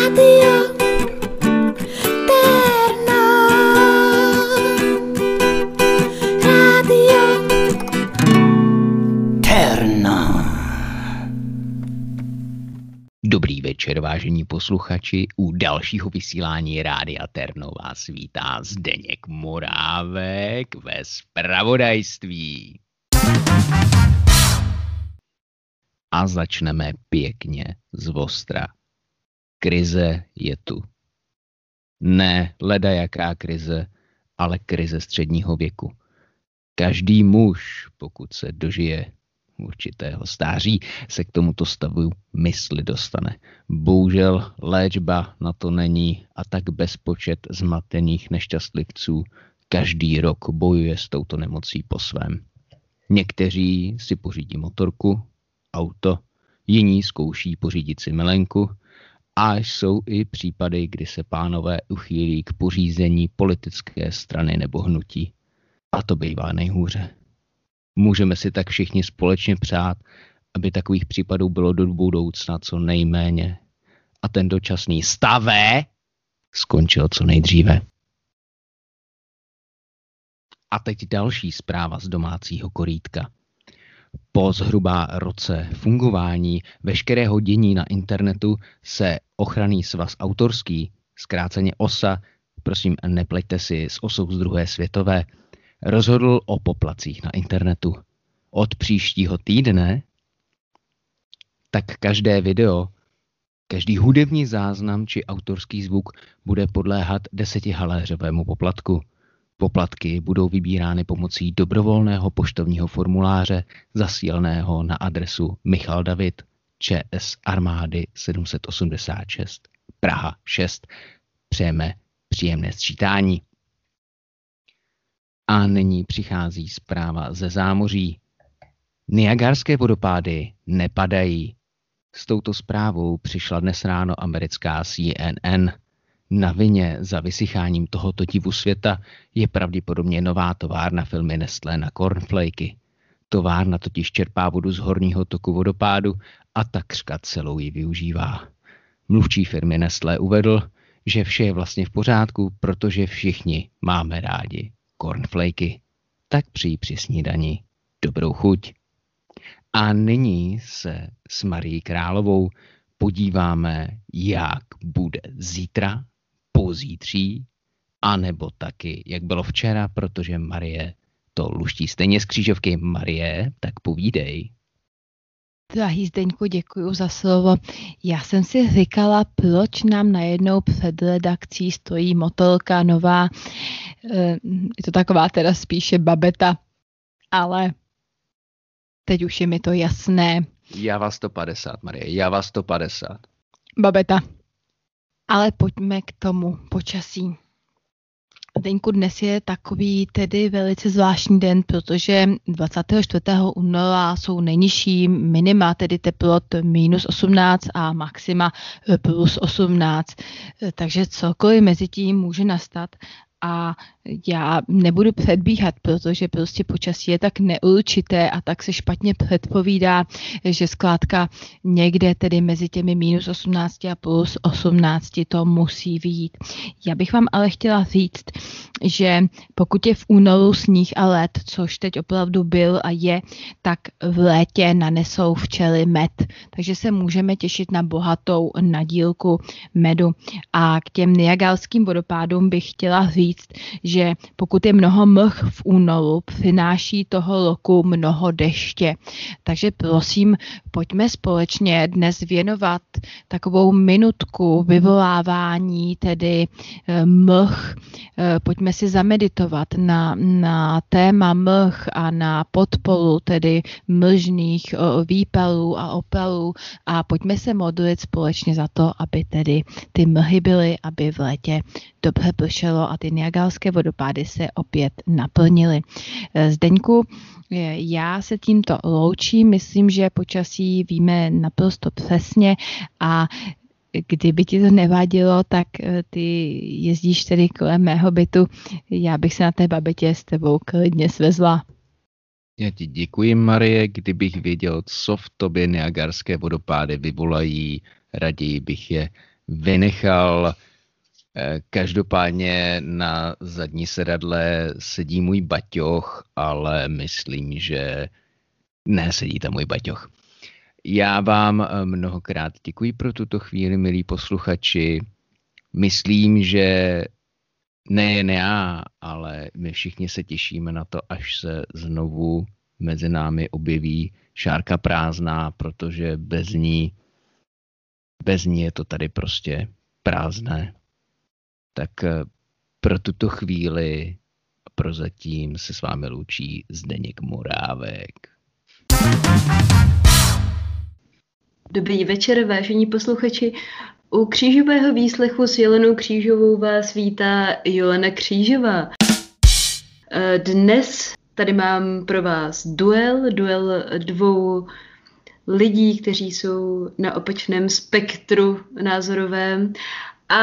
Rádio Terno. Rádio Terno. Dobrý večer, vážení posluchači. U dalšího vysílání Rádia Terno vás vítá Zdeněk Morávek ve spravodajství. A začneme pěkně z Vostra. Krize je tu. Ne leda jaká krize, ale krize středního věku. Každý muž, pokud se dožije určitého stáří, se k tomuto stavu mysli dostane. Bohužel léčba na to není a tak bezpočet zmatených nešťastlivců každý rok bojuje s touto nemocí po svém. Někteří si pořídí motorku, auto, jiní zkouší pořídit si milenku a jsou i případy, kdy se pánové uchýlí k pořízení politické strany nebo hnutí. A to bývá nejhůře. Můžeme si tak všichni společně přát, aby takových případů bylo do budoucna co nejméně. A ten dočasný stavé skončil co nejdříve. A teď další zpráva z domácího korítka. Po zhruba roce fungování veškerého dění na internetu se ochranný svaz autorský, zkráceně OSA, prosím nepleťte si s osou z druhé světové, rozhodl o poplacích na internetu. Od příštího týdne tak každé video, každý hudební záznam či autorský zvuk bude podléhat desetihaléřovému poplatku. Poplatky budou vybírány pomocí dobrovolného poštovního formuláře zasílného na adresu Michal David, ČS Armády 786, Praha 6. Přejeme příjemné sčítání. A nyní přichází zpráva ze zámoří. Niagarské vodopády nepadají. S touto zprávou přišla dnes ráno americká CNN. Na vině za vysycháním tohoto divu světa je pravděpodobně nová továrna filmy Nestlé na cornflakey. Továrna totiž čerpá vodu z horního toku vodopádu a takřka celou ji využívá. Mluvčí firmy Nestlé uvedl, že vše je vlastně v pořádku, protože všichni máme rádi cornflakey. Tak přijí při snídani. Dobrou chuť. A nyní se s Marí Královou podíváme, jak bude zítra, pozítří, anebo taky, jak bylo včera, protože Marie to luští stejně z křížovky. Marie, tak povídej. Drahý Zdeňku, děkuji za slovo. Já jsem si říkala, proč nám najednou před redakcí stojí motorka nová. Eh, Je to taková teda spíše babeta, ale teď už je mi to jasné. Já vás 150, Marie, já vás 150. Babeta. Ale pojďme k tomu počasí. Deňku, dnes je takový tedy velice zvláštní den, protože 24. února jsou nejnižší minima, tedy teplot minus 18 a maxima plus 18. Eh, Takže cokoliv mezi tím může nastat a já nebudu předbíhat, protože prostě počasí je tak neurčité a tak se špatně předpovídá, že zkrátka někde tedy mezi těmi minus 18 a plus 18 to musí vyjít. Já bych vám ale chtěla říct, že pokud je v únoru sníh a led, což teď opravdu byl a je, tak v létě nanesou včely med. Takže se můžeme těšit na bohatou nadílku medu. A k těm niagalským vodopádům bych chtěla říct, že pokud je mnoho mlh v únoru, přináší toho roku mnoho deště. Takže prosím, pojďme společně dnes věnovat takovou minutku vyvolávání, tedy eh, mlh. Eh, Pojďme si zameditovat na, na téma mlh a na podporu tedy mlžných eh, výpalů a opalů a pojďme se modlit společně za to, aby tedy ty mlhy byly, aby v létě dobře pršelo a ty niagalské vodopády se opět naplnily. Eh, Zdeňku, eh, já se tímto loučím, myslím, že počasí víme naprosto přesně a kdyby ti to nevadilo, tak eh, ty jezdíš tedy kolem mého bytu, já bych se na té babetě s tebou klidně svezla. Já ti děkuji, Marie. Kdybych věděl, co v tobě Niagarské vodopády vyvolají, raději bych je vynechal. Každopádně na zadní sedadle sedí můj baťoch, ale myslím, že ne, sedí tam můj baťoch. Já vám eh, mnohokrát děkuji pro tuto chvíli, milí posluchači. Myslím, že nejen já, ale my všichni se těšíme na to, až se znovu mezi námi objeví šárka prázdná, protože bez ní, bez ní je to tady prostě prázdné. Tak eh, pro tuto chvíli prozatím se s vámi loučí Zdeněk Morávek. Dobrý večer, vážení posluchači. U křížového výslechu s Jelenou Křížovou vás vítá Jolena Křížová. Eh, dnes tady mám pro vás duel, duel dvou lidí, kteří jsou na opačném spektru názorovém. A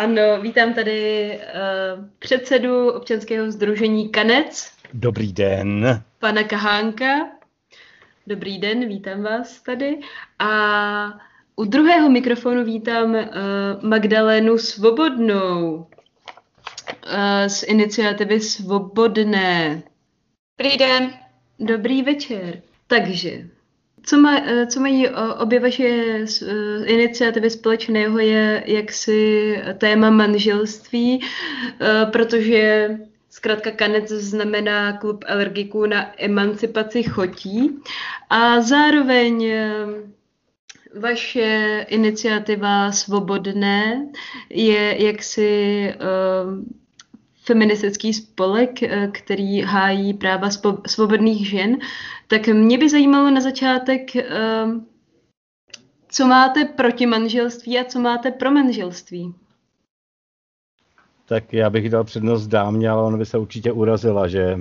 ano, vítám tady uh, předsedu občanského združení Kanec. Dobrý den. Pana Kahánka. Dobrý den, vítám vás tady. A u druhého mikrofonu vítám uh, Magdalénu Svobodnou uh, z iniciativy Svobodné. Dobrý den. Dobrý večer. Takže, co, má, uh, co mají obě vaše uh, iniciativy společného je jaksi téma manželství, protože Zkrátka kanec znamená klub alergiků na emancipaci chotí a zároveň vaše iniciativa Svobodné je jaksi feministický spolek, který hájí práva svobodných žen. Tak mě by zajímalo na začátek, uh, co máte proti manželství a co máte pro manželství? Tak já bych dal přednost dámě, ale ona by se určitě urazila, že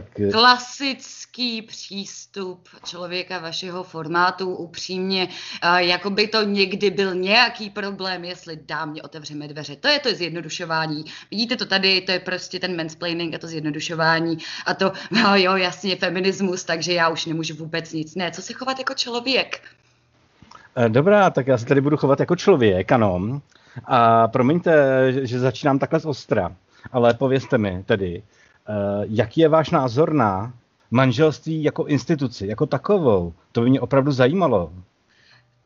tak... Klasický přístup člověka vašeho formátu, upřímně, jako by to někdy byl nějaký problém, jestli dámě otevřeme dveře. To je to zjednodušování. Vidíte to tady, to je prostě ten mansplaining a to zjednodušování a to, no jo, jasně, feminismus, takže já už nemůžu vůbec nic. Ne, co se chovat jako člověk? Eh, dobrá, tak já se tady budu chovat jako člověk, ano. A promiňte, že začínám takhle z ostra, ale povězte mi tedy, eh, jaký je váš názor na manželství jako instituci, jako takovou? To by mě opravdu zajímalo.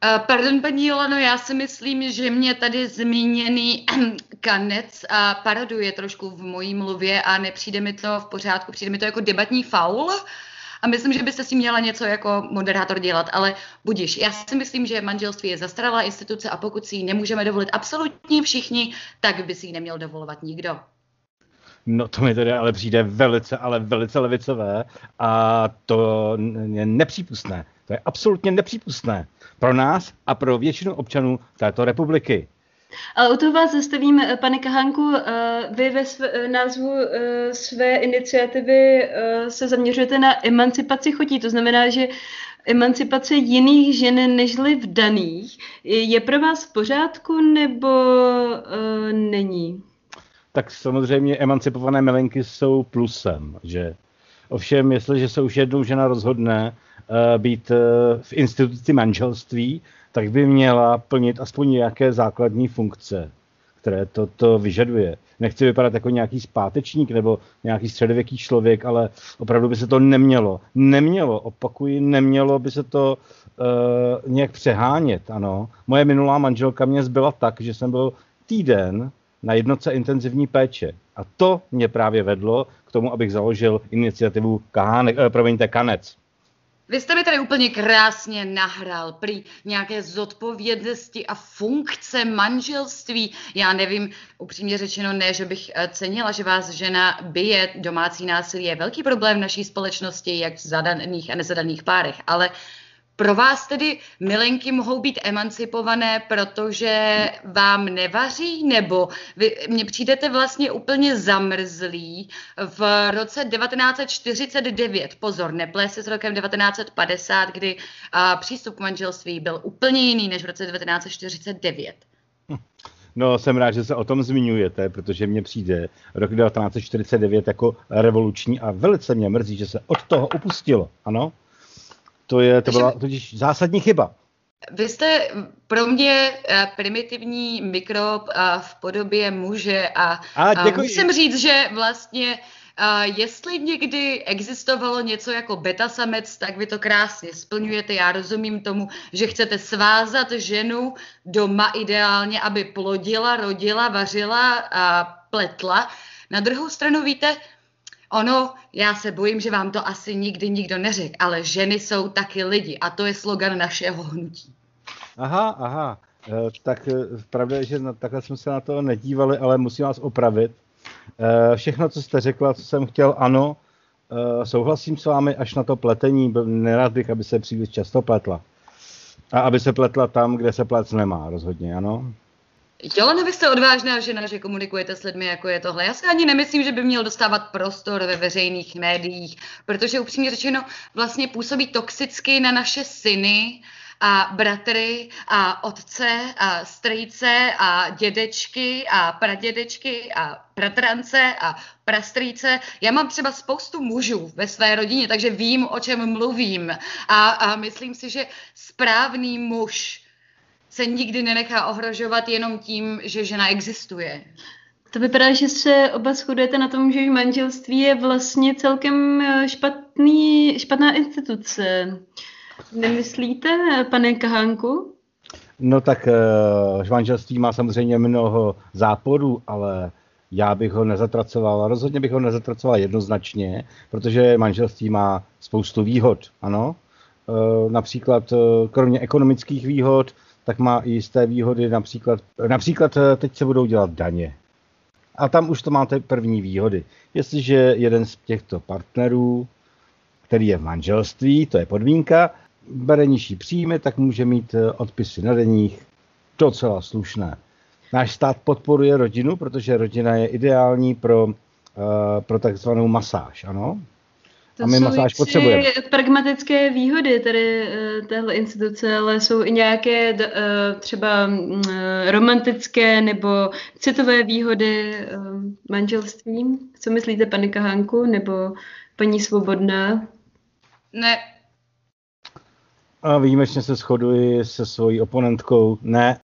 Uh, pardon, paní Jolano, já si myslím, že mě tady zmíněný kanec a paroduje trošku v mojí mluvě a nepřijde mi to v pořádku, přijde mi to jako debatní faul. A myslím, že byste si měla něco jako moderátor dělat, ale budíš. Já si myslím, že manželství je zastaralá instituce a pokud si ji nemůžeme dovolit absolutně všichni, tak by si ji neměl dovolovat nikdo. No to mi tedy ale přijde velice, ale velice levicové a to je nepřípustné. To je absolutně nepřípustné pro nás a pro většinu občanů této republiky. Ale u toho vás zastavím, eh, pane Kahánku, eh, vy ve své, eh, názvu své iniciativy se zaměřujete na emancipaci chotí, to znamená, že emancipace jiných žen nežli v daných je pro vás v pořádku nebo není? Tak samozřejmě emancipované milenky jsou plusem, že Ovšem, jestliže se už jednou žena rozhodne uh, být uh, v instituci manželství, tak by měla plnit aspoň nějaké základní funkce, které to, to vyžaduje. Nechci vypadat jako nějaký zpátečník nebo nějaký středověký člověk, ale opravdu by se to nemělo. Nemělo, opakuji, nemělo by se to uh, nějak přehánět, ano. Moje minulá manželka mě zbyla tak, že jsem byl týden na jednotce intenzivní péče. A to mě právě vedlo k tomu, abych založil iniciativu Kahánek, eh, promiňte, Kanec. Vy jste mi tady úplně krásně nahrál prý nějaké zodpovědnosti a funkce manželství. Já nevím, upřímně řečeno ne, že bych eh, cenila, že vás žena bije. Domácí násilí je velký problém v naší společnosti, jak v zadaných a nezadaných párech, ale uh, pro vás tedy milenky mohou být emancipované, protože vám nevaří, nebo vy mně přijdete vlastně úplně zamrzlí v roce 1949, pozor, neplé se s rokem 1950, kdy a, přístup k manželství byl úplně jiný než v roce 1949. No, jsem rád, že se o tom zmiňujete, protože mně přijde rok 1949 jako revoluční a velice mě mrzí, že se od toho upustilo. Ano? To, je, to byla totiž zásadní chyba. Vy jste pro mě eh, primitivní mikrob eh, v podobě muže a, A, a děkuji. musím říct, že vlastně a jestli někdy existovalo něco jako beta samec, tak vy to krásně splňujete. Já rozumím tomu, že chcete svázat ženu doma ideálně, aby plodila, rodila, vařila a pletla. Na druhou stranu víte, ono, já se bojím, že vám to asi nikdy nikdo neřekl, ale ženy jsou taky lidi a to je slogan našeho hnutí. Aha, aha. Eh, Tak eh, pravda je, že takhle jsme se na to nedívali, ale musím vás opravit. Eh, Všechno, co jste řekla, co jsem chtěl, ano, souhlasím s vámi, až na to pletení, nerad bych, aby se příliš často pletla. A aby se pletla tam, kde se plec nemá, rozhodně, ano. Jolana, vy jste odvážná žena, že komunikujete s lidmi, jako je tohle. Já si ani nemyslím, že by měl dostávat prostor ve veřejných médiích, protože upřímně řečeno vlastně působí toxicky na naše syny a bratry a otce a strýce a dědečky a pradědečky a bratrance a prastrýce. Já mám třeba spoustu mužů ve své rodině, takže vím, o čem mluvím. A, a myslím si, že správný muž se nikdy nenechá ohrožovat jenom tím, že žena existuje. To vypadá, že se oba shodujete na tom, že manželství je vlastně celkem eh, špatný, špatná instituce. Nemyslíte, pane Kahánku? No tak eh, manželství má samozřejmě mnoho záporů, ale já bych ho nezatracoval, rozhodně bych ho nezatracoval jednoznačně, protože manželství má spoustu výhod, ano. Eh, Například eh, kromě ekonomických výhod, tak má i jisté výhody, například, například eh, teď se budou dělat daně. A tam už to máte první výhody. Jestliže jeden z těchto partnerů, který je v manželství, to je podmínka, bere nižší příjmy, tak může mít eh, odpisy na deních docela slušné. Náš stát podporuje rodinu, protože rodina je ideální pro, uh, pro takzvanou masáž, ano? To A my jsou masáž potřebujeme. pragmatické výhody tady eh, téhle instituce, ale jsou i nějaké eh, třeba mm, eh, romantické nebo citové výhody manželství. Co myslíte, pane Kahánku, nebo paní Svobodná? Ne, A výjimečně se shoduji se svojí oponentkou. Ne,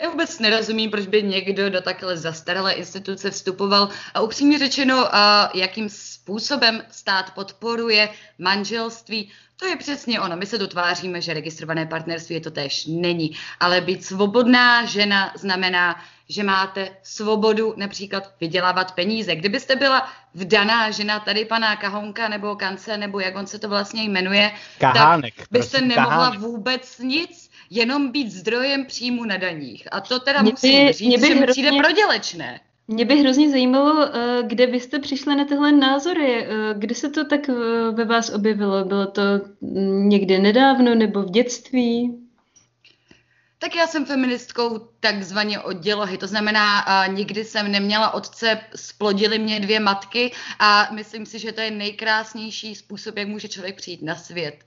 já vůbec nerozumím, proč by někdo do takhle zastaralé instituce vstupoval a upřímně řečeno, a jakým způsobem stát podporuje manželství, to je přesně ono. My se dotváříme, že registrované partnerství je to též není, ale být svobodná žena znamená, že máte svobodu například vydělávat peníze. Kdybyste byla vdaná žena tady pana Kahonka nebo Kance, nebo jak on se to vlastně jmenuje, Kahánek. tak byste prosím, nemohla Kahánek. vůbec nic, jenom být zdrojem příjmu na daních. A to teda Mě by- musím mě říct, by že mi hrozně- přijde prodělečné. Mě by hrozně zajímalo, eh, kde vy jste přišli na tyhle názory. Eh, Kdy se to tak eh, ve vás objevilo? Bylo to mm, někdy nedávno nebo v dětství? Tak já jsem feministkou takzvaně od dělohy, to znamená, a nikdy jsem neměla otce, splodily mě dvě matky a myslím si, že to je nejkrásnější způsob, jak může člověk přijít na svět.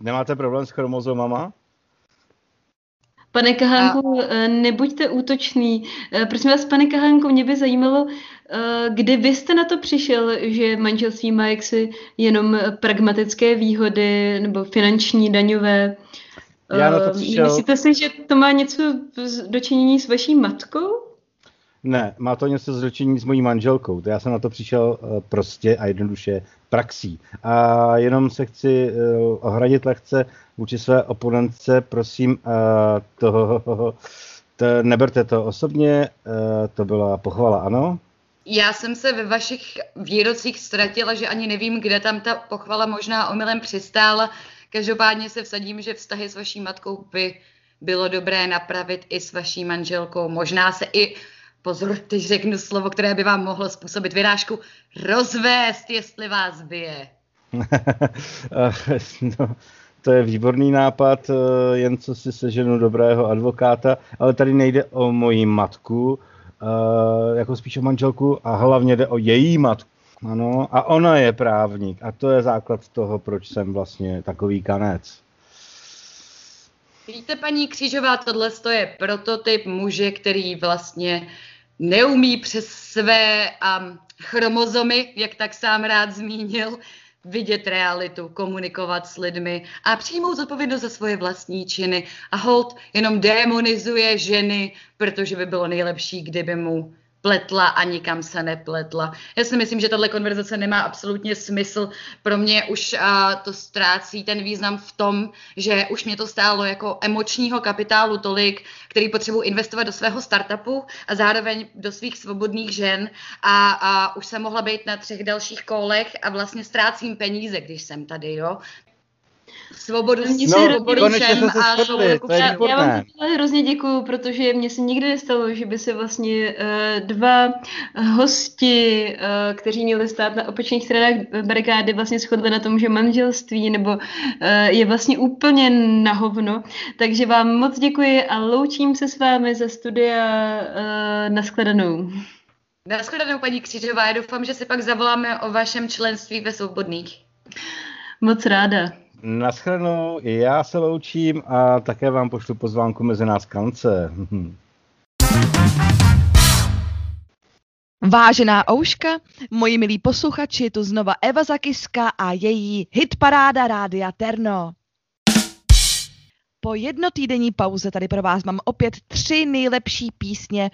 A Nemáte problém s chromozomama? Pane Kahánku, eh, nebuďte útočný. Eh, Prosím vás, pane Kahánku, mě by zajímalo, eh, kdy vy jste na to přišel, že manželství má jaksi jenom pragmatické výhody nebo finanční, daňové. Já na to přišel- Myslíte si, že to má něco dočinění s vaší matkou? Ne, má to něco zločení s mojí manželkou. To já jsem na to přišel eh, prostě a jednoduše praxí. A jenom se chci eh, ohradit lehce vůči své oponentce, prosím, eh, toho, to, neberte to osobně, to byla pochvala, ano? Já jsem se ve vašich výrocích ztratila, že ani nevím, kde tam ta pochvala možná omylem přistála. Každopádně se vsadím, že vztahy s vaší matkou by bylo dobré napravit i s vaší manželkou. Možná se i, pozor, teď řeknu slovo, které by vám mohlo způsobit vyrážku, rozvést, jestli vás bije. no, to je výborný nápad, eh, jen co si seženu dobrého advokáta, ale tady nejde o moji matku, eh, jako spíš o manželku a hlavně jde o její matku. Ano, a ona je právník a to je základ toho, proč jsem vlastně takový kanec. Víte, paní Křížová, tohle je prototyp muže, který vlastně neumí přes své um, chromozomy, jak tak sám rád zmínil, vidět realitu, komunikovat s lidmi a přijmout zodpovědnost za svoje vlastní činy. A hold jenom demonizuje ženy, protože by bylo nejlepší, kdyby mu pletla a nikam se nepletla. Já si myslím, že tahle konverzace nemá absolutně smysl. Pro mě už uh, to ztrácí ten význam v tom, že už mě to stálo jako emočního kapitálu tolik, který potřebuji investovat do svého startupu a zároveň do svých svobodných žen a, a už jsem mohla být na třech dalších kolech a vlastně ztrácím peníze, když jsem tady, jo. Svobodu, No, konečně všem jste se a svobodu je Já, vám hrozně děkuju, protože mně se nikdy nestalo, že by se vlastně uh, dva hosti, uh, kteří měli stát na opačných stranách barikády, vlastně shodli na tom, že manželství nebo uh, je vlastně úplně na hovno. Takže vám moc děkuji a loučím se s vámi ze studia uh, nashledanou. Naschledanou, paní Křižová, já doufám, že si pak zavoláme o vašem členství ve Svobodných. Moc ráda. Naschledanou, já se loučím a také vám pošlu pozvánku mezi nás kance. Vážená Ouška, moji milí posluchači, je tu znova Eva Zakiska a její hitparáda Rádia Terno. Po jednotýdenní pauze tady pro vás mám opět tři nejlepší písně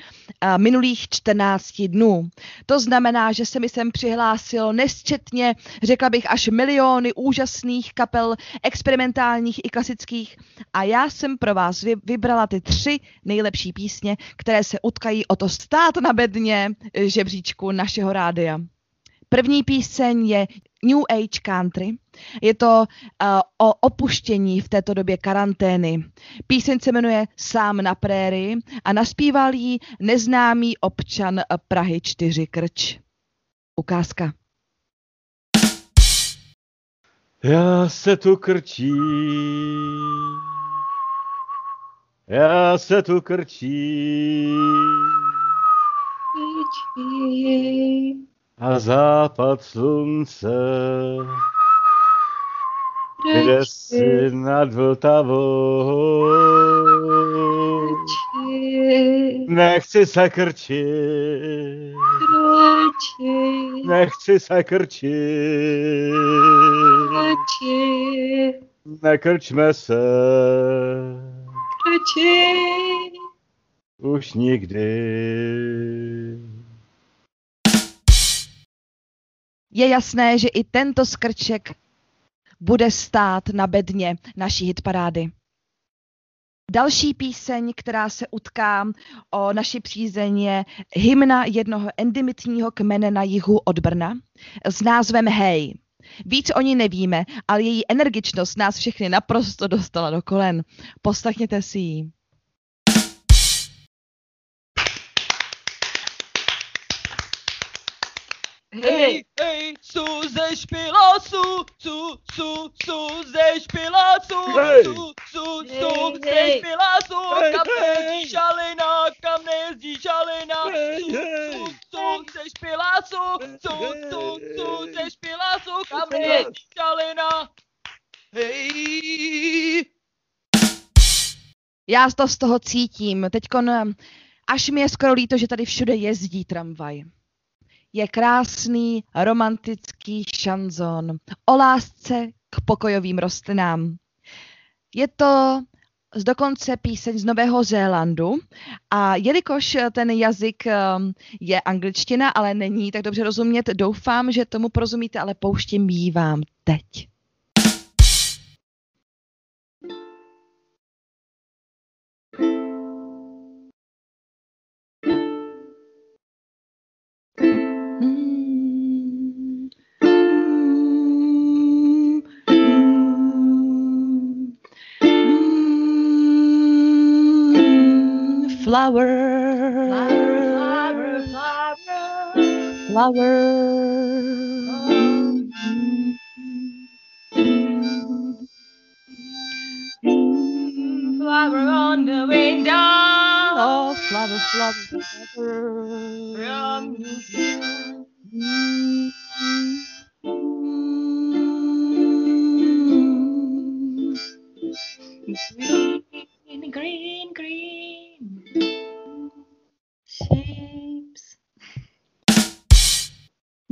minulých 14 dnů. To znamená, že se mi sem přihlásilo nesčetně, řekla bych až miliony úžasných kapel, experimentálních i klasických a já jsem pro vás vy- vybrala ty tři nejlepší písně, které se utkají o to stát na bedně žebříčku našeho rádia. První píseň je New Age Country. Je to uh, o opuštění v této době karantény. Píseň se jmenuje Sám na prérii a naspíval ji neznámý občan Prahy 4 Krč. Ukázka. Já se tu krčím, já se tu krčím a západ slunce jde si nad Vltavou. Nechci se krčit, nechci se krčit, nekrčme se už nikdy. Je jasné, že i tento skrček bude stát na bedně naší hitparády. Další píseň, která se utká o naši přízeň, je hymna jednoho endemitního kmene na jihu od Brna s názvem Hej. Víc o ní nevíme, ale její energičnost nás všechny naprosto dostala do kolen. Poslechněte si ji. Hej, hej, su ze špilasu, su, su, su ze špilasu, Hej! su, su, su ze hej! špilasu, Hej, kam nejezdí šalina, kam nejezdí šalina, su, su, su ze špilasu, su, su, su ze špilasu, kam Hej! nejezdí šalina. Hej! Já to z toho cítím. Teďkon až mi je skoro líto, že tady všude jezdí tramvaj. Je krásný, romantický šanzon o lásce k pokojovým rostlinám. Je to z dokonce píseň z Nového Zélandu a jelikož ten jazyk um, je angličtina, ale není tak dobře rozumět, doufám, že tomu porozumíte, ale pouštím ji vám teď. Mm. Flower. Flower. Flower on the window. Oh, flower, flower, flower. From Green,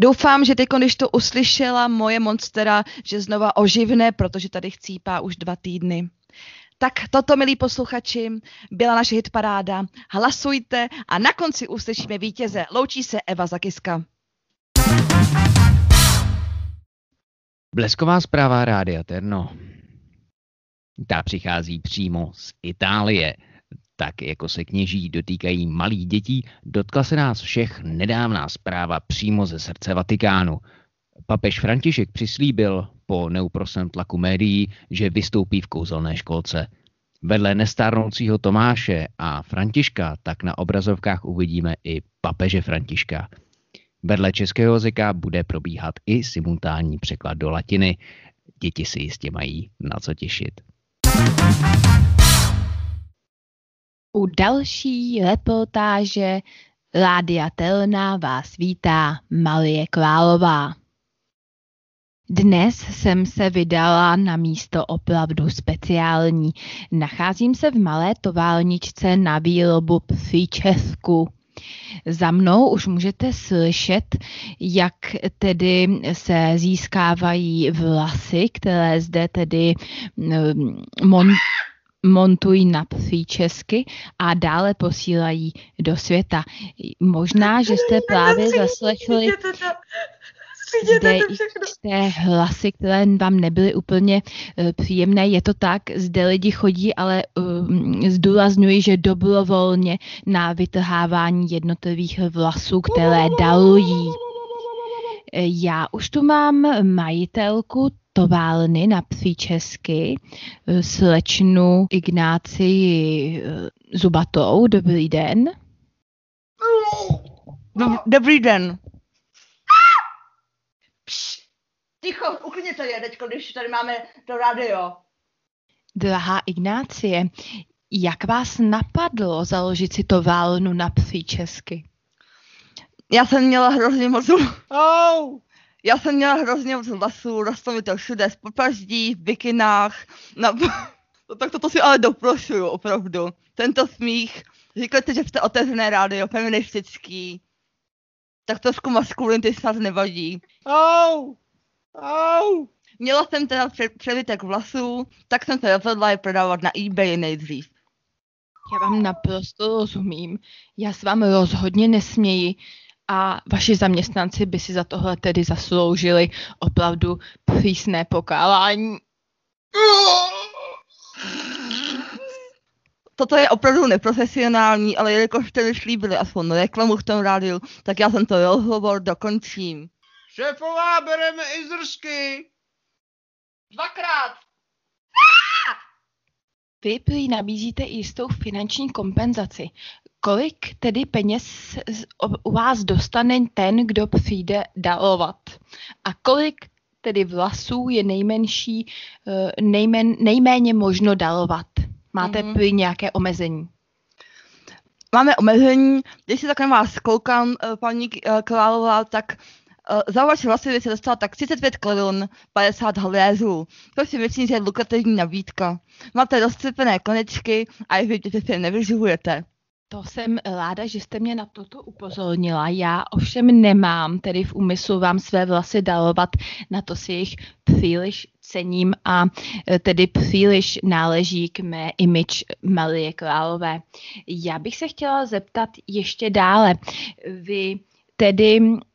Doufám, že teď, když to uslyšela moje monstera, že znova oživne, protože tady chcípá už dva týdny. Tak toto, milí posluchači, byla naše hitparáda. Hlasujte a na konci uslyšíme vítěze. Loučí se Eva Zakiska. Blesková zpráva Rádia Terno. Ta přichází přímo z Itálie. Tak jako se kněží dotýkají malých dětí, dotkla se nás všech nedávná zpráva přímo ze srdce Vatikánu. Papež František přislíbil po neuprosném tlaku médií, že vystoupí v kouzelné školce. Vedle nestárnoucího Tomáše a Františka tak na obrazovkách uvidíme i papeže Františka. Vedle českého jazyka bude probíhat i simultánní překlad do latiny. Děti si jistě mají na co těšit. U další reportáže Rádia Telna vás vítá Marie Králová. Dnes jsem se vydala na místo opravdu speciální. Nacházím se v malé továrničce na výrobu příčesku. Za mnou už můžete slyšet, jak tedy se získávají vlasy, které zde tedy mm, mon, montují na příčesky a dále posílají do světa. Možná, že jste právě zaslechli zde jisté hlasy, které vám nebyly úplně uh, příjemné. Je to tak, zde lidi chodí, ale uh, zdůrazňuji, že dobrovolně na vytrhávání jednotlivých vlasů, které dalují. Já už tu mám majitelku toválny na příčesky, slečnu Ignácii Zubatou. Dobrý den. Dobrý den. Ticho, uklidněte je teď, když tady máme to rádio. Drahá Ignácie, jak vás napadlo založit si toválnu na příčesky? Já jsem měla hrozně moc... Oh! Já jsem měla hrozně moc vlasů, rostlo mi to všude, z popaždí, v bikinách, na... No, tak toto si ale doprošuju, opravdu. Tento smích, říkáte, že jste otevřené rádio, feministický, tak trošku maskulinity snad nevadí. Oh! Au! Měla jsem teda převitek vlasů, tak jsem se rozhodla je prodávat na eBay nejdřív. Já vám naprosto rozumím. Já s vám rozhodně nesměji a vaši zaměstnanci by si za tohle tedy zasloužili opravdu přísné pokálání. Toto je opravdu neprofesionální, ale jelikož jste slíbili aspoň reklamu v tom rádiu, tak já jsem to rozhovor dokončím. Šéfová, bereme i zrsky. Dvakrát. Vy prý nabízíte jistou finanční kompenzaci. Kolik tedy peněz u vás dostane ten, kdo přijde darovat? A kolik tedy vlasů je nejmenší, eh, nejmen, nejméně možno darovat? Máte mm-hmm. nějaké omezení? Máme omezení, když si tak na vás koukám, eh, paní eh, Králová, tak Uh, za vaše vlasy se dostala tak 35 korun 50 haléřů, To si myslím, že je lukrativní nabídka. Máte rozcepené konečky a je vidět, že se nevyživujete. To jsem ráda, že jste mě na toto upozornila. Já ovšem nemám tedy v úmyslu vám své vlasy dalovat, na to si jich příliš cením a e, tedy příliš náleží k mé image Marie Králové. Já bych se chtěla zeptat ještě dále. Vy tedy Eh,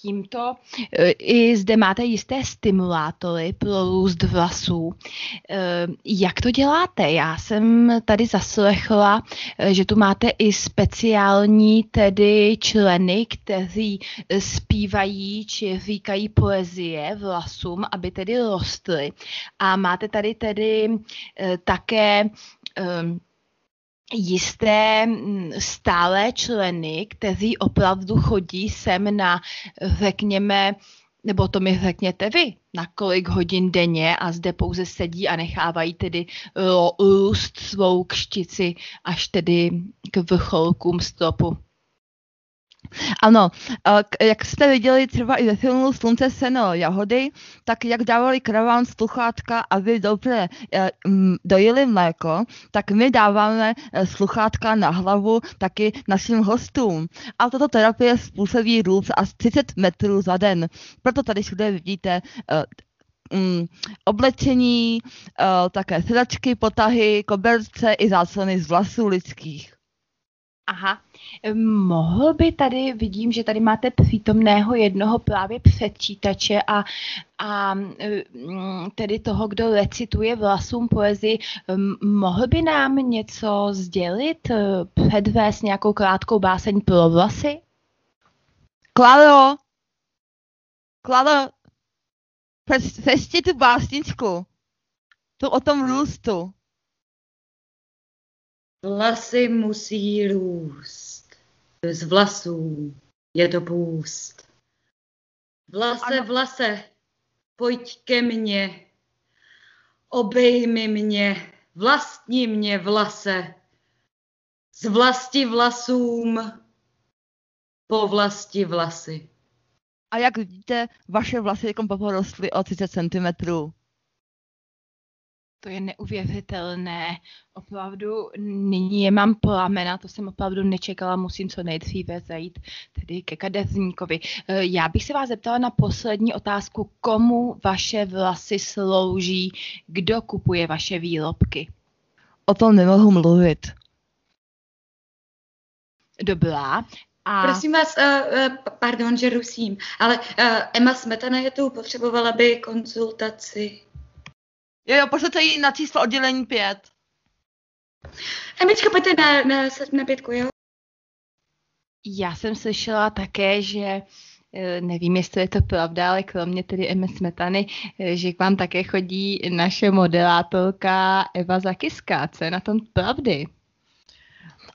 tímto eh, i zde máte jisté stimulátory pro růst vlasů. Eh, jak to děláte? Já jsem tady zaslechla, že tu máte i speciální tedy členy, kteří zpívají či říkají poezie vlasům, aby tedy rostly. A máte tady tedy také jisté mm, stále členy, kteří opravdu chodí sem na, řekněme, nebo to mi řekněte vy, na kolik hodin denně a zde pouze sedí a nechávají tedy růst svou kštici až tedy k vrcholkům stropu. Ano, jak jste viděli třeba i ve filmu Slunce, seno, jahody, tak jak dávali kraván sluchátka, aby dobře eh, dojili mléko, tak my dáváme eh, sluchátka na hlavu taky našim hostům. A tato terapie způsobí růst až 30 metrů za den. Proto tady všude vidíte um, oblečení, také sedačky, potahy, koberce i záclony z vlasů lidských. Aha. Mohl by tady, vidím, že tady máte přítomného jednoho právě předčítače a, a tedy toho, kdo recituje vlasům poezii, mohl by nám něco sdělit, předvést nějakou krátkou báseň pro vlasy? Klado, Klado, přečti tu básničku. Tu o tom růstu. Vlasy musí růst. Z vlasů je to půst. Vlase, ano. vlase, pojď ke mně. Obejmi mě, vlastní mě vlase. Z vlasti vlasům, po vlasti vlasy. A jak vidíte, vaše vlasy jako porostly o 30 cm. To je neuvěřitelné. Opravdu nyní je mám plamena, to jsem opravdu nečekala, musím co nejdříve zajít tedy ke kadeřníkovi. Eh, já bych se vás zeptala na poslední otázku. Komu vaše vlasy slouží? Kdo kupuje vaše výrobky? O tom nemohu mluvit. Dobrá. A... Prosím vás, uh, uh, pardon, že rusím, ale uh, Emma Smetana je tu, potřebovala by konzultaci. Jo, jo, pošlete jí na číslo oddělení 5. Emička, pojďte na, na, na pětku, jo? Já jsem slyšela také, že nevím, jestli je to pravda, ale kromě tedy Emy Smetany, že k vám také chodí naše modelátorka Eva Zakiska. Co je na tom pravdy?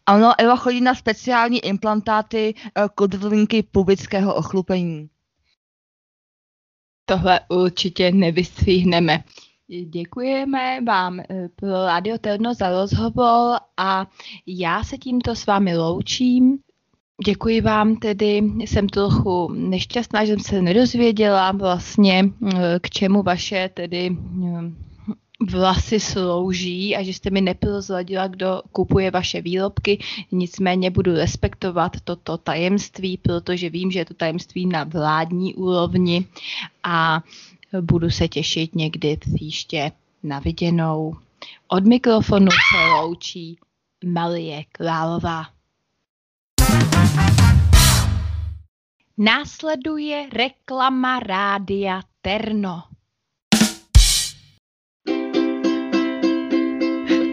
Ano, Eva chodí na speciální implantáty eh, kudrlinky pubického ochlupení. Tohle určitě nevystříhneme. Děkujeme vám eh, pro Radio Terno za rozhovor a já se tímto s vámi loučím. Děkuji vám tedy, jsem trochu nešťastná, že jsem se nedozvěděla vlastně, eh, k čemu vaše tedy vlasy slouží a že jste mi neprozradila, kdo kupuje vaše výrobky. Nicméně budu respektovat toto tajemství, protože vím, že je to tajemství na vládní úrovni a budu se těšit někdy příště na viděnou. Od mikrofonu se loučí Malie Králová. Následuje reklama Rádia Terno.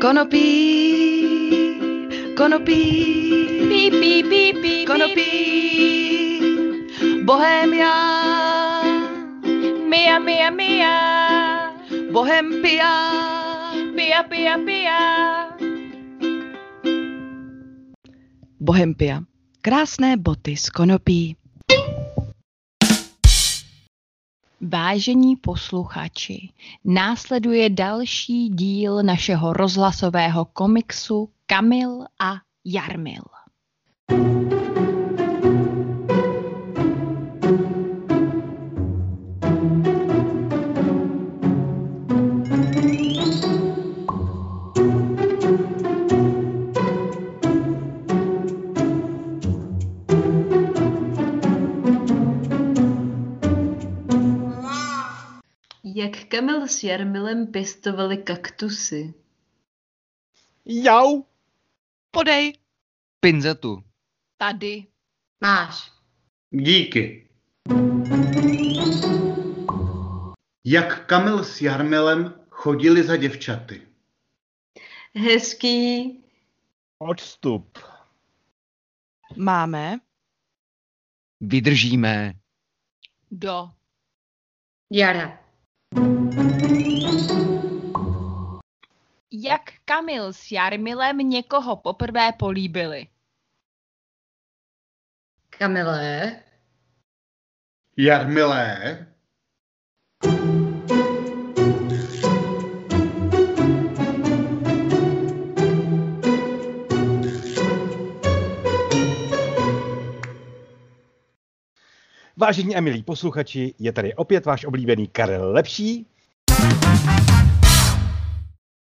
Konopí, konopí, pí, pí, pí, pí, konopí, Bohemia, mia, mia, mia, Bohempia, pia, pia, pia. Bohempia. Krásné boty z konopí. Vážení posluchači, následuje další díl našeho rozhlasového komiksu Kamil a Jarmil. Kamil s Jarmilem pěstovali kaktusy. Jau! Podej. Pinzetu. Tady. Máš. Díky. Jak Kamil s Jarmilem chodili za děvčaty. Hezký. Odstup. Máme. Vydržíme. Do. Jara. Jak Kamil s Jarmilem někoho poprvé políbili? Kamilé. Jarmilé. Vážení a milí posluchači, je tady opět váš oblíbený Karel Lepší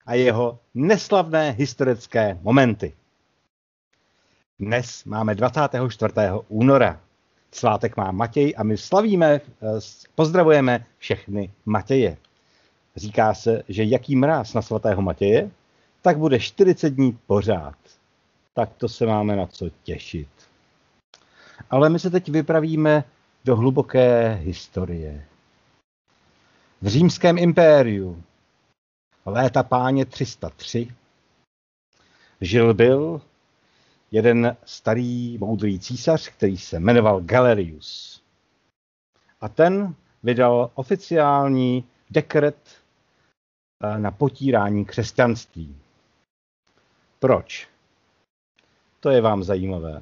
a jeho neslavné historické momenty. Dnes máme 24. února. Svátek má Matěj a my slavíme, eh, pozdravujeme všechny Matěje. Říká se, že jaký mráz na svatého Matěje, tak bude 40 dní pořád. Tak to se máme na co těšit. Ale my se teď vypravíme do hluboké historie. V římském impériu léta páně 303 žil byl jeden starý moudrý císař, který se jmenoval Galerius. A ten vydal oficiální dekret eh, na potírání křesťanství. Proč? To je vám zajímavé.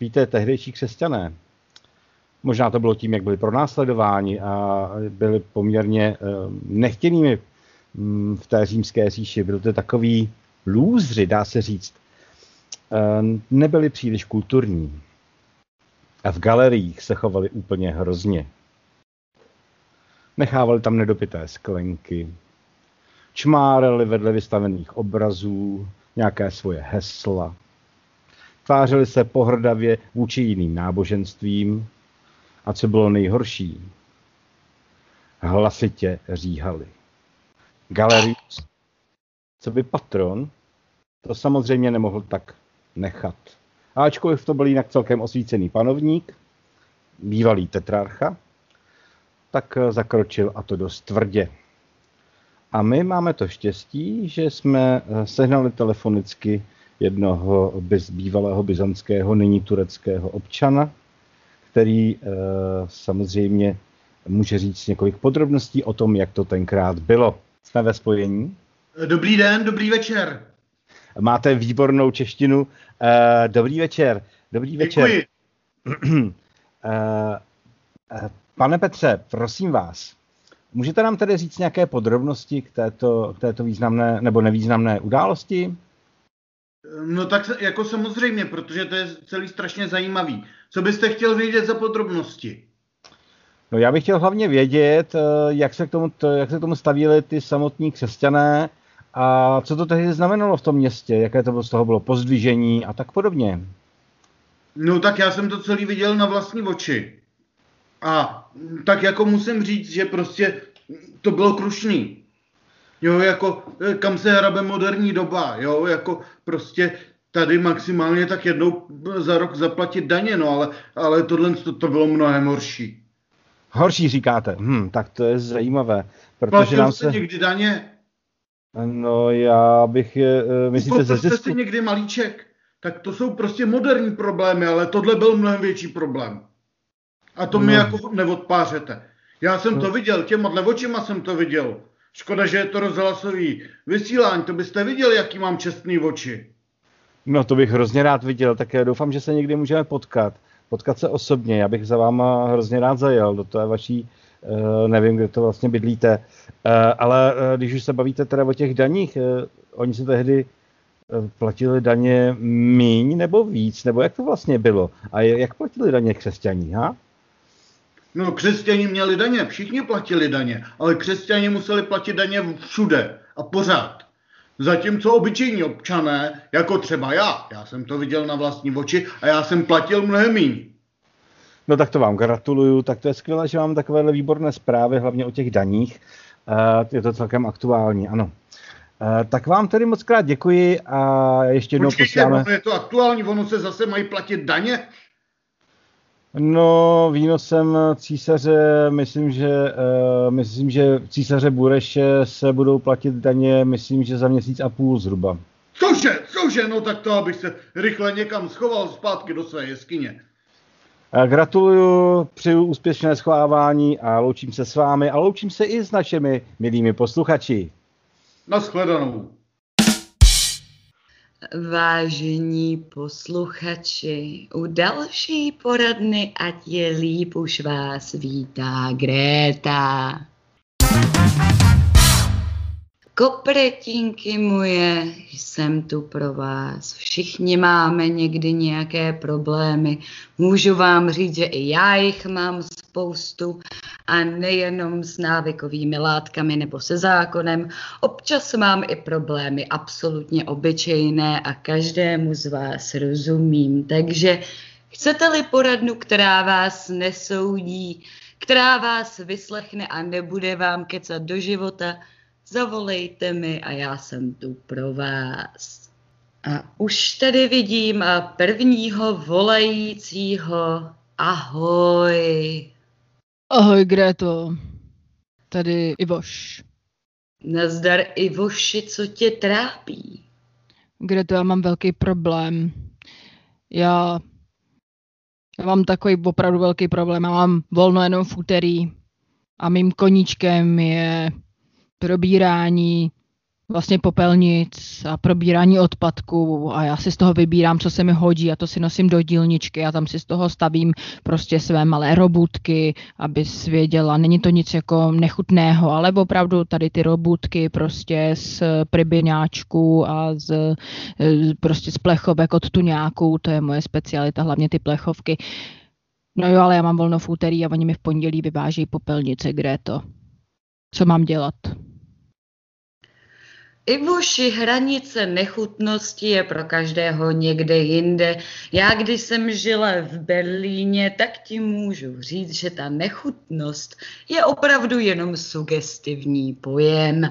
Víte, tehdejší křesťané, možná to bylo tím, jak byli pronásledováni a byli poměrně eh, nechtěnými mm, v té římské říši. Byli to takový lůzři, dá se říct. Eh, nebyli příliš kulturní. A v galeriích se chovali úplně hrozně. Nechávali tam nedopité sklenky, čmárali vedle vystavených obrazů, nějaké svoje hesla. Tvářili se pohrdavě vůči jiným náboženstvím a co bylo nejhorší, hlasitě říhali. Galerius, co by patron, to samozřejmě nemohl tak nechat. A ačkoliv to byl jinak celkem osvícený panovník, bývalý tetrarcha, tak zakročil a to dost tvrdě. A my máme to štěstí, že jsme sehnali telefonicky jednoho bez bývalého byzantského, nyní tureckého občana, který eh, samozřejmě může říct několik podrobností o tom, jak to tenkrát bylo. Jsme ve spojení? Dobrý den, dobrý večer. Máte výbornou češtinu. Eh, dobrý večer. Dobrý večer. Děkuji. Eh, pane Petře, prosím vás, můžete nám tedy říct nějaké podrobnosti k této, k této významné nebo nevýznamné události? No tak jako samozřejmě, protože to je celý strašně zajímavý. Co byste chtěl vědět za podrobnosti? No já bych chtěl hlavně vědět, eh, jak se k tomu, jak se k tomu stavili ty samotní křesťané a co to tehdy znamenalo v tom městě, jaké to z toho bylo pozdvižení a tak podobně. No tak já jsem to celý viděl na vlastní oči. A tak jako musím říct, že prostě to bylo krušný. Jo, jako eh, kam se hrabe moderní doba, jo, jako prostě tady maximálně tak jednou za rok zaplatit daně, no ale, ale tohle to, to bylo mnohem horší. Horší říkáte, hm, tak to je zajímavé. Protože Platil nám se... někdy daně? No já bych je, uh, myslíte ze zisku? jste někdy malíček? Tak to jsou prostě moderní problémy, ale tohle byl mnohem větší problém. A to no. mi jako neodpářete. Já jsem no. to viděl, těma očima jsem to viděl. Škoda, že je to rozhlasový vysílání, to byste viděli, jaký mám čestný oči. No to bych hrozně rád viděl, tak doufám, že se někdy můžeme potkat. Potkat se osobně, já bych za váma hrozně rád zajel do té vaší, uh, nevím, kde to vlastně bydlíte, uh, ale uh, když už se bavíte teda o těch daních, oni se tehdy platili daně míň nebo víc, nebo jak to vlastně bylo? A jak platili daně křesťaní, ha? No, křesťani měli daně, všichni platili daně, ale křesťani museli platit daně všude a pořád. Zatímco obyčejní občané, jako třeba já, já jsem to viděl na vlastní oči a já jsem platil mnohem méně. No tak to vám gratuluju, tak to je skvělé, že mám takovéhle výborné zprávy, hlavně o těch daních. Uh, je to celkem aktuální, ano. Uh, tak vám tedy moc krát děkuji a ještě jednou posíláme... je to aktuální, ono se zase mají platit daně? No, výnosem císaře, myslím, že, uh, myslím, že císaře Bureše se budou platit daně, myslím, že za měsíc a půl zhruba. Cože, cože, no tak to, abych se rychle někam schoval zpátky do své jeskyně. Gratuluju, přeju úspěšné schovávání a loučím se s vámi a loučím se i s našimi milými posluchači. Naschledanou. Vážení posluchači, u další poradny ať je líp už vás vítá Gréta. Kopretinky moje, jsem tu pro vás. Všichni máme někdy nějaké problémy. Můžu vám říct, že i já jich mám spoustu a nejenom s návykovými látkami nebo se zákonem. Občas mám i problémy absolutně obyčejné a každému z vás rozumím. Takže chcete-li poradnu, která vás nesoudí, která vás vyslechne a nebude vám kecat do života, zavolejte mi a já jsem tu pro vás. A už tady vidím prvního volajícího. Ahoj. Ahoj, Greto. Tady Ivoš. Nazdar Ivoši, co tě trápí? Greto, já mám velký problém. Já, já mám takový opravdu velký problém. Já mám volno jenom v úterý a mým koníčkem je probírání vlastně popelnic a probírání odpadků a já si z toho vybírám, co se mi hodí a to si nosím do dílničky a tam si z toho stavím prostě své malé robůtky, aby věděla, není to nic jako nechutného, ale opravdu tady ty robůtky prostě z pribiňáčků a z, prostě z plechovek od tuňáků, to je moje specialita, hlavně ty plechovky. No jo, ale já mám volno v úterý a oni mi v pondělí vyváží popelnice, kde je to? Co mám dělat? Ivoši hranice nechutnosti je pro každého někde jinde. Já, když jsem žila v Berlíně, tak ti můžu říct, že ta nechutnost je opravdu jenom sugestivní pojem.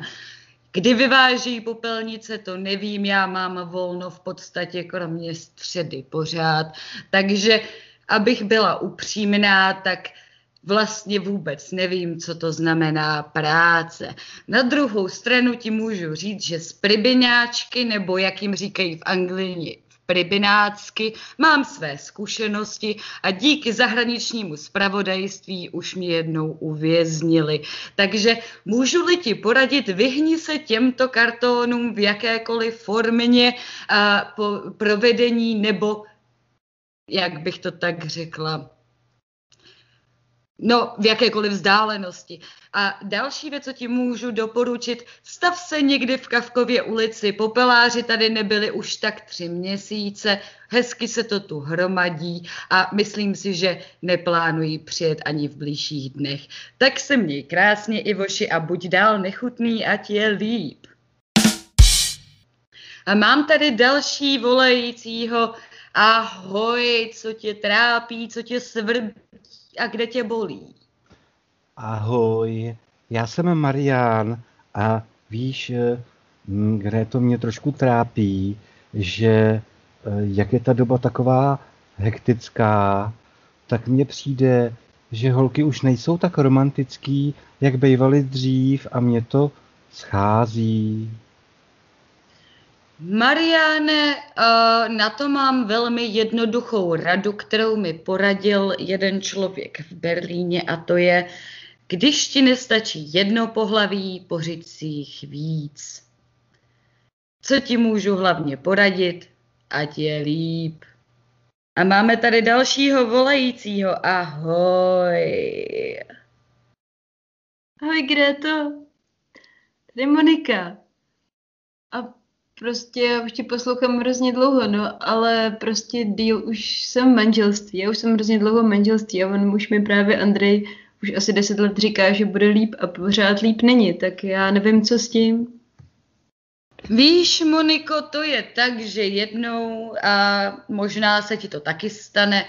Kdy vyváží popelnice, to nevím, já mám volno v podstatě kromě středy pořád. Takže abych byla upřímná, tak vlastně vůbec nevím, co to znamená práce. Na druhou stranu ti můžu říct, že z pribináčky, nebo jak jim říkají v Anglii, pribinácky, mám své zkušenosti a díky zahraničnímu spravodajství už mě jednou uvěznili. Takže můžu-li ti poradit, vyhni se těmto kartónům v jakékoliv formě a po provedení nebo, jak bych to tak řekla, No, v jakékoliv vzdálenosti. A další věc, co ti můžu doporučit, stav se někdy v Kavkově ulici. Popeláři tady nebyli už tak tři měsíce, hezky se to tu hromadí a myslím si, že neplánují přijet ani v blížších dnech. Tak se měj krásně, Ivoši, a buď dál nechutný, ať je líp. A mám tady další volajícího. Ahoj, co tě trápí, co tě svrbí, a kde tě bolí? Ahoj, já jsem Marian a víš, eh, kde to mě trošku trápí, že eh, jak je ta doba taková hektická, tak mně přijde, že holky už nejsou tak romantický, jak bývaly dřív a mě to schází. Mariane, eh, na to mám velmi jednoduchou radu, kterou mi poradil jeden člověk v Berlíně a to je, když ti nestačí jedno pohlaví, pořiď si jich víc. Co ti můžu hlavně poradit? Ať je líp. A máme tady dalšího volajícího. Ahoj. Ahoj, Greto. Tady Monika. Prostě já už poslouchám hrozně dlouho, no, ale prostě díl už jsem v manželství, já už jsem hrozně dlouho v manželství a on už mi právě Andrej už asi deset let říká, že bude líp a pořád líp není, tak já nevím, co s tím. Víš, Moniko, to je tak, že jednou, a možná se ti to taky stane,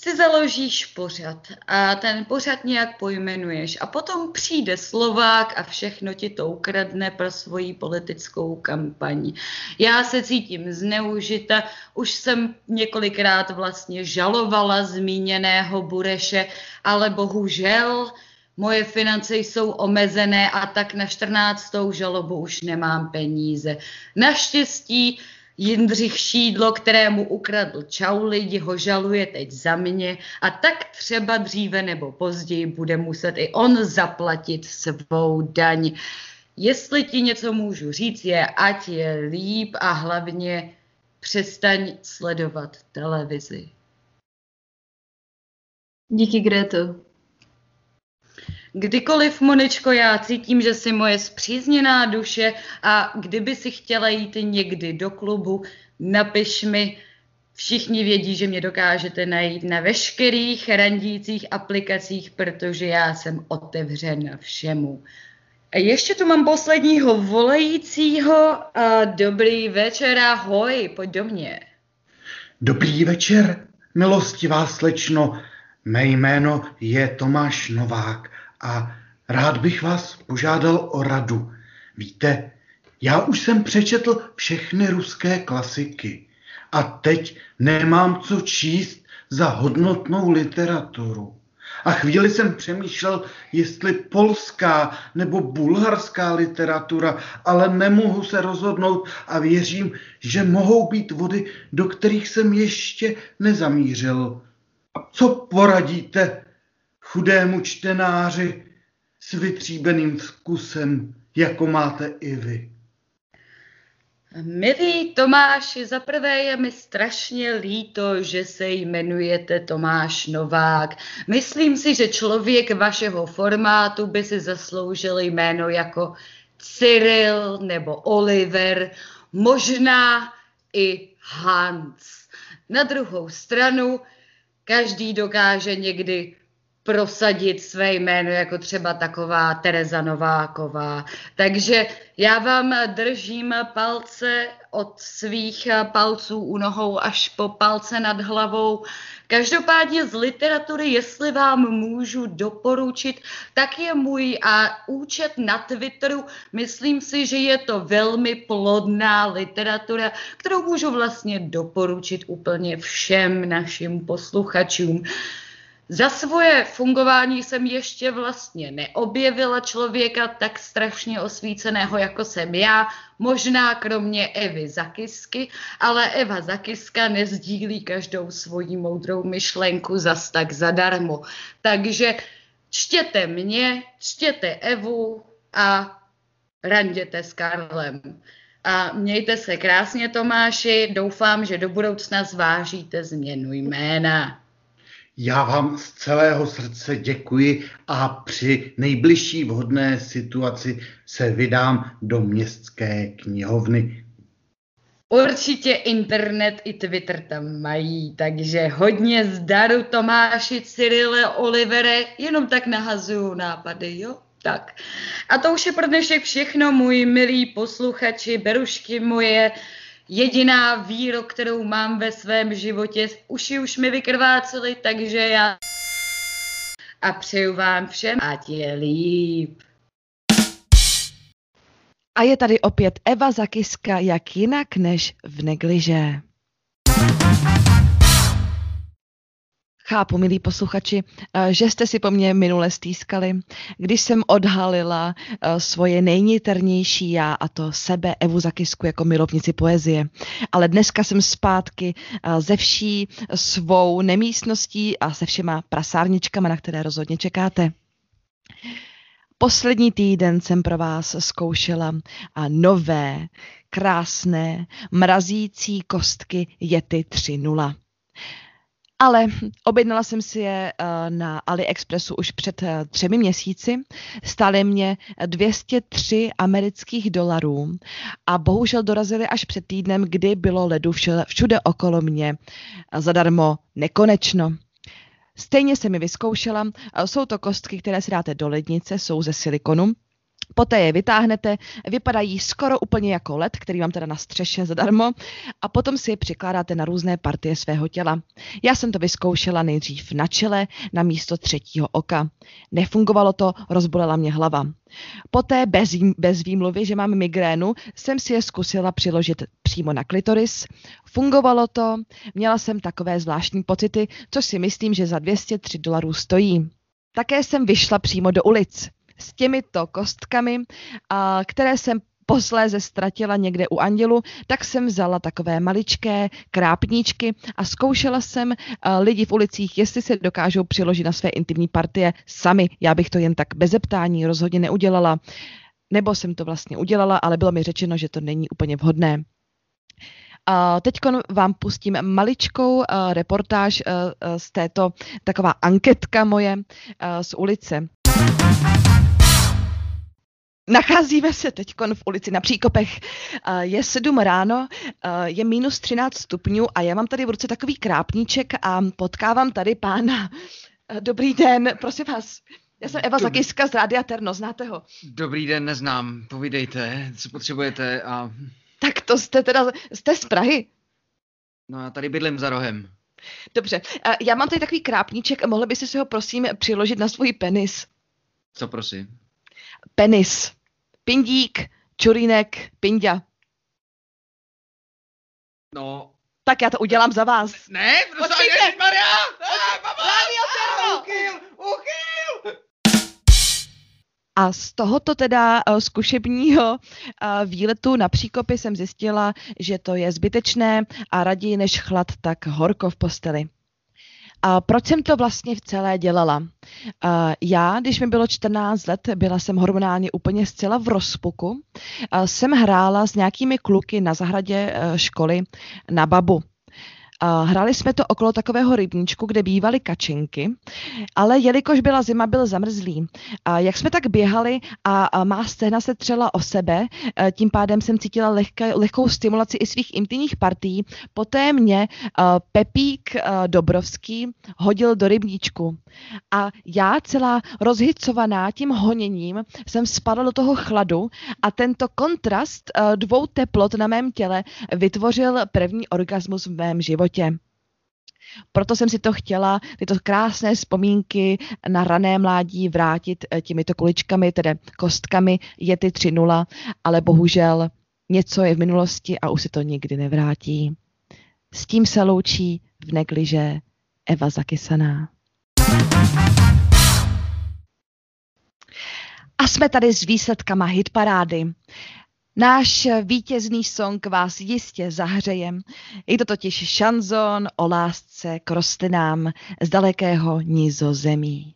si založíš pořad a ten pořad nějak pojmenuješ a potom přijde Slovák a všechno ti to ukradne pro svoji politickou kampaň. Já se cítím zneužita, už jsem několikrát vlastně žalovala zmíněného Bureše, ale bohužel moje finance jsou omezené a tak na 14. žalobu už nemám peníze. Naštěstí Jindřich Šídlo, kterému ukradl čau lidi, ho žaluje teď za mě a tak třeba dříve nebo později bude muset i on zaplatit svou daň. Jestli ti něco můžu říct, je, ať je líp a hlavně přestaň sledovat televizi. Díky, Greto. Kdykoliv, Monečko, já cítím, že jsi moje zpřízněná duše a kdyby si chtěla jít někdy do klubu, napiš mi, Všichni vědí, že mě dokážete najít na veškerých randících aplikacích, protože já jsem otevřen všemu. A ještě tu mám posledního volajícího. A dobrý večer, ahoj, pojď do mě. Dobrý večer, milostivá slečno. Mé jméno je Tomáš Novák a rád bych vás požádal o radu. Víte, já už jsem přečetl všechny ruské klasiky a teď nemám co číst za hodnotnou literaturu. A chvíli jsem přemýšlel, jestli polská nebo bulharská literatura, ale nemohu se rozhodnout a věřím, že mohou být vody, do kterých jsem ještě nezamířil. Co poradíte chudému čtenáři s vytříbeným vkusem, jako máte i vy? Milý Tomáši, zaprvé je mi strašně líto, že se jmenujete Tomáš Novák. Myslím si, že člověk vašeho formátu by si zasloužil jméno jako Cyril nebo Oliver, možná i Hans. Na druhou stranu, každý dokáže někdy prosadit své jméno, jako třeba taková Tereza Nováková. Takže já vám držím palce od svých palců u nohou až po palce nad hlavou. Každopádně z literatury, jestli vám můžu doporučit, tak je můj a účet na Twitteru. Myslím si, že je to velmi plodná literatura, kterou můžu vlastně doporučit úplně všem našim posluchačům. Za svoje fungování jsem ještě vlastně neobjevila člověka tak strašně osvíceného, jako jsem já, možná kromě Evy Zakisky, ale Eva Zakiska nezdílí každou svoji moudrou myšlenku zas tak zadarmo. Takže čtěte mě, čtěte Evu a randěte s Karlem. A mějte se krásně, Tomáši. Doufám, že do budoucna zvážíte změnu jména. Já vám z celého srdce děkuji a při nejbližší vhodné situaci se vydám do městské knihovny. Určitě internet i Twitter tam mají, takže hodně zdaru Tomáši, Cyrile, Olivere, jenom tak nahazuju nápady, jo? Tak. A to už je pro dnešek všechno, můj milí posluchači, berušky moje. Jediná výrok, kterou mám ve svém životě, uši už mi vykrvácely, takže já a přeju vám všem, ať je líp. A je tady opět Eva Zakiska, jak jinak než v negliže. Chápu, milí posluchači, eh, že jste si po mně minule stýskali, když jsem odhalila eh, svoje nejniternější já, a to sebe, Evu Zakisku, jako milovnici poezie. Ale dneska jsem zpátky eh, ze vší svou nemístností a se všema prasárničkama, na které rozhodně čekáte. Poslední týden jsem pro vás zkoušela a nové, krásné, mrazící kostky Yeti 3.0. Ale objednala jsem si je eh, na AliExpressu už před eh, třemi měsíci. Stály mě 203 amerických dolarů a bohužel dorazily až před týdnem, kdy bylo ledu všude okolo mě zadarmo nekonečno. Stejně se mi vyzkoušela. Jsou to kostky, které si dáte do lednice, jsou ze silikonu Poté je vytáhnete, vypadají skoro úplně jako led, který mám teda na střeše zadarmo, a potom si je přikládáte na různé partie svého těla. Já jsem to vyzkoušela nejdřív na čele, na místo třetího oka. Nefungovalo to, rozbolela mě hlava. Poté bez, bez výmluvy, že mám migrénu, jsem si je zkusila přiložit přímo na klitoris. Fungovalo to, měla jsem takové zvláštní pocity, což si myslím, že za 203 dolarů stojí. Také jsem vyšla přímo do ulic s těmito kostkami, a které jsem posléze ztratila někde u andělu, tak jsem vzala takové maličké krápníčky a zkoušela jsem lidi v ulicích, jestli se dokážou přiložit na své intimní partie sami. Já bych to jen tak bez zeptání rozhodně neudělala. Nebo jsem to vlastně udělala, ale bylo mi řečeno, že to není úplně vhodné. Teď vám pustím maličkou reportáž z této taková anketka moje z ulice. Nacházíme se teď v ulici na Příkopech. Eh, Je 7 ráno, eh, je minus 13 stupňů a já mám tady v ruce takový krápníček a potkávám tady pána. Eh, Dobrý den, prosím vás. Já jsem Eva Dobrý. Zakiska z Rádia Terno, znáte ho? Dobrý den, neznám. Povídejte, co potřebujete a... Tak to jste teda, jste z Prahy? No já tady bydlím za rohem. Dobře, já mám tady takový krápníček, mohli byste si ho prosím přiložit na svůj penis? Co prosím? Penis. Pindík, čurínek, pindia. No... Tak já to udělám za vás. Ne, prosím, Terno! Uchyl, uchyl! A z tohoto teda eh, zkušebního eh, výletu na příkopy jsem zjistila, že to je zbytečné a raději než chlad, tak horko v posteli. A proč jsem to vlastně v celé dělala? A já, když mi bylo 14 let, byla jsem hormonálně úplně zcela v rozpuku, a jsem hrála s nějakými kluky na zahradě eh, školy na babu. A hráli jsme to okolo takového rybníčku, kde bývaly kačinky, ale jelikož byla zima, byl zamrzlý. A jak jsme tak běhali a, má scéna se třela o sebe, eh, tím pádem jsem cítila lehké, lehkou stimulaci i svých intimních partí, poté mě eh, Pepík eh, Dobrovský hodil do rybníčku. A já celá rozhicovaná tím honěním jsem spadla do toho chladu a tento kontrast dvou teplot na mém těle vytvořil první orgasmus v mém životě. Proto jsem si to chtěla, tyto krásné vzpomínky na rané mládí vrátit eh, těmito kuličkami, tedy kostkami Yeti 3.0, ale bohužel něco je v minulosti a už se to nikdy nevrátí. S tím se loučí v negliže Eva Zakysaná. A jsme tady s výsledkama hitparády. Náš vítězný song vás jistě zahřeje. Je to totiž šanzon o lásce k rostlinám z dalekého nizozemí.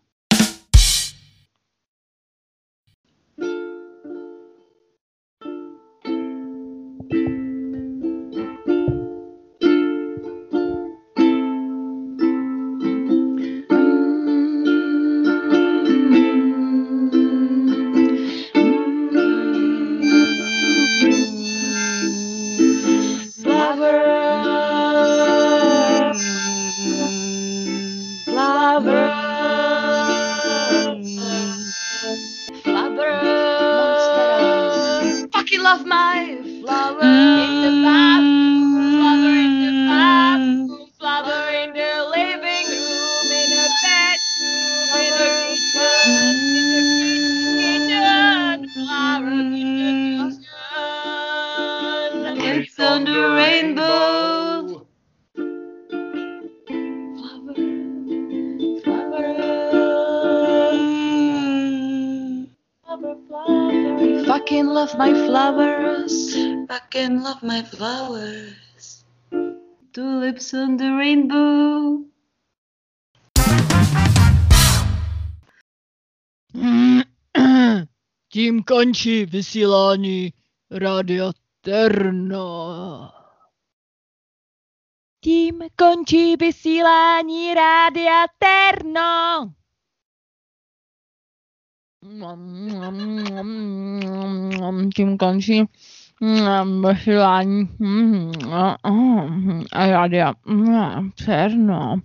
My flowers. Tulips on the rainbow. Tím končí vysílání Radio Terno. Tím končí vysílání Rádia Terno. Tím končí vysílání Rádia Terno.